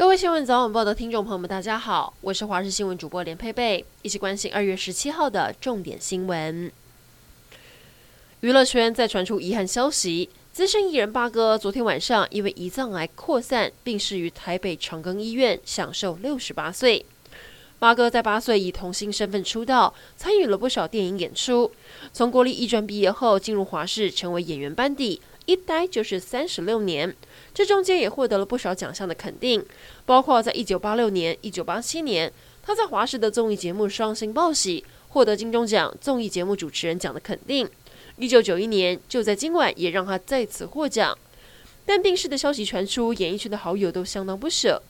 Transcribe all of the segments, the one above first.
各位新闻早晚报的听众朋友们，大家好，我是华视新闻主播连佩佩，一起关心二月十七号的重点新闻。娱乐圈再传出遗憾消息，资深艺人八哥昨天晚上因为胰脏癌扩散，病逝于台北长庚医院，享寿六十八岁。八哥在八岁以童星身份出道，参与了不少电影演出。从国立艺专毕业后，进入华视成为演员班底，一待就是三十六年。这中间也获得了不少奖项的肯定，包括在一九八六年、一九八七年，他在华视的综艺节目《双星报喜》获得金钟奖综艺节目主持人奖的肯定。一九九一年，就在今晚也让他再次获奖。但病逝的消息传出，演艺圈的好友都相当不舍。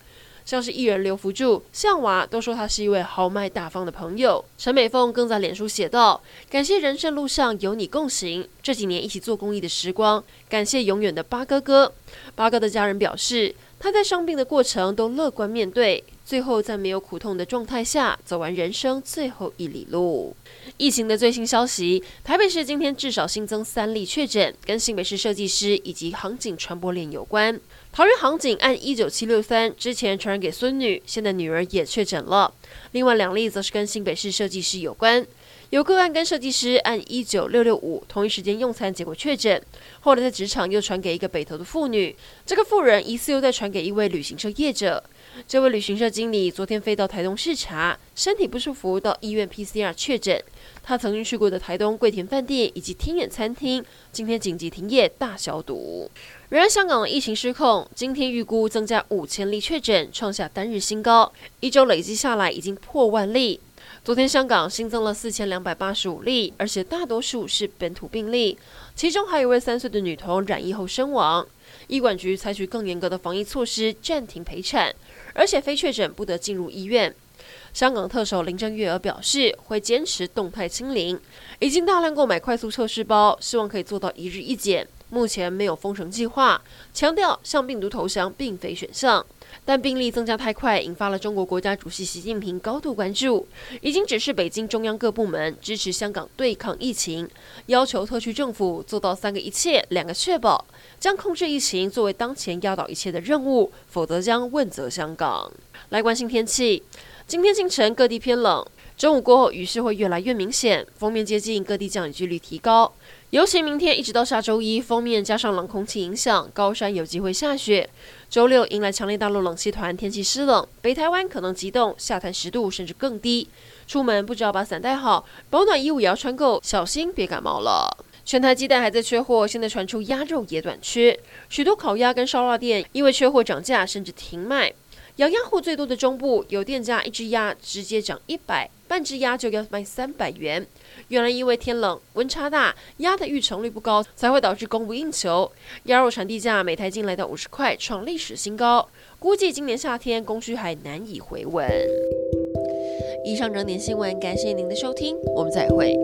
像是艺人刘福助、向娃都说他是一位豪迈大方的朋友。陈美凤更在脸书写道：“感谢人生路上有你共行，这几年一起做公益的时光，感谢永远的八哥哥。”八哥的家人表示，他在伤病的过程都乐观面对。最后，在没有苦痛的状态下，走完人生最后一里路。疫情的最新消息：台北市今天至少新增三例确诊，跟新北市设计师以及航警传播链有关。桃园航警案一九七六三之前传染给孙女，现在女儿也确诊了。另外两例则是跟新北市设计师有关。有个案跟设计师按一九六六五同一时间用餐，结果确诊。后来在职场又传给一个北投的妇女，这个妇人疑似又再传给一位旅行社业者。这位旅行社经理昨天飞到台东视察，身体不舒服，到医院 PCR 确诊。他曾经去过的台东桂田饭店以及天眼餐厅，今天紧急停业大消毒。然而，香港的疫情失控，今天预估增加五千例确诊，创下单日新高，一周累积下来已经破万例。昨天香港新增了四千两百八十五例，而且大多数是本土病例，其中还有一位三岁的女童染疫后身亡。医管局采取更严格的防疫措施，暂停陪产，而且非确诊不得进入医院。香港特首林郑月娥表示，会坚持动态清零，已经大量购买快速测试包，希望可以做到一日一检。目前没有封城计划，强调向病毒投降并非选项。但病例增加太快，引发了中国国家主席习近平高度关注，已经指示北京中央各部门支持香港对抗疫情，要求特区政府做到三个一切、两个确保，将控制疫情作为当前压倒一切的任务，否则将问责香港。来关心天气，今天清晨各地偏冷，中午过后雨势会越来越明显，封面接近，各地降雨几率提高。尤其明天一直到下周一，封面加上冷空气影响，高山有机会下雪。周六迎来强烈大陆冷气团，天气湿冷，北台湾可能急冻，下探十度甚至更低。出门不知要把伞带好，保暖衣物也要穿够，小心别感冒了。全台鸡蛋还在缺货，现在传出鸭肉也短缺，许多烤鸭跟烧腊店因为缺货涨价，甚至停卖。养鸭户最多的中部，有店家一只鸭直接涨一百，半只鸭就要卖三百元。原来因为天冷温差大，鸭的育成率不高，才会导致供不应求。鸭肉产地价每台进来到五十块，创历史新高。估计今年夏天供需还难以回稳。以上整点新闻，感谢您的收听，我们再会。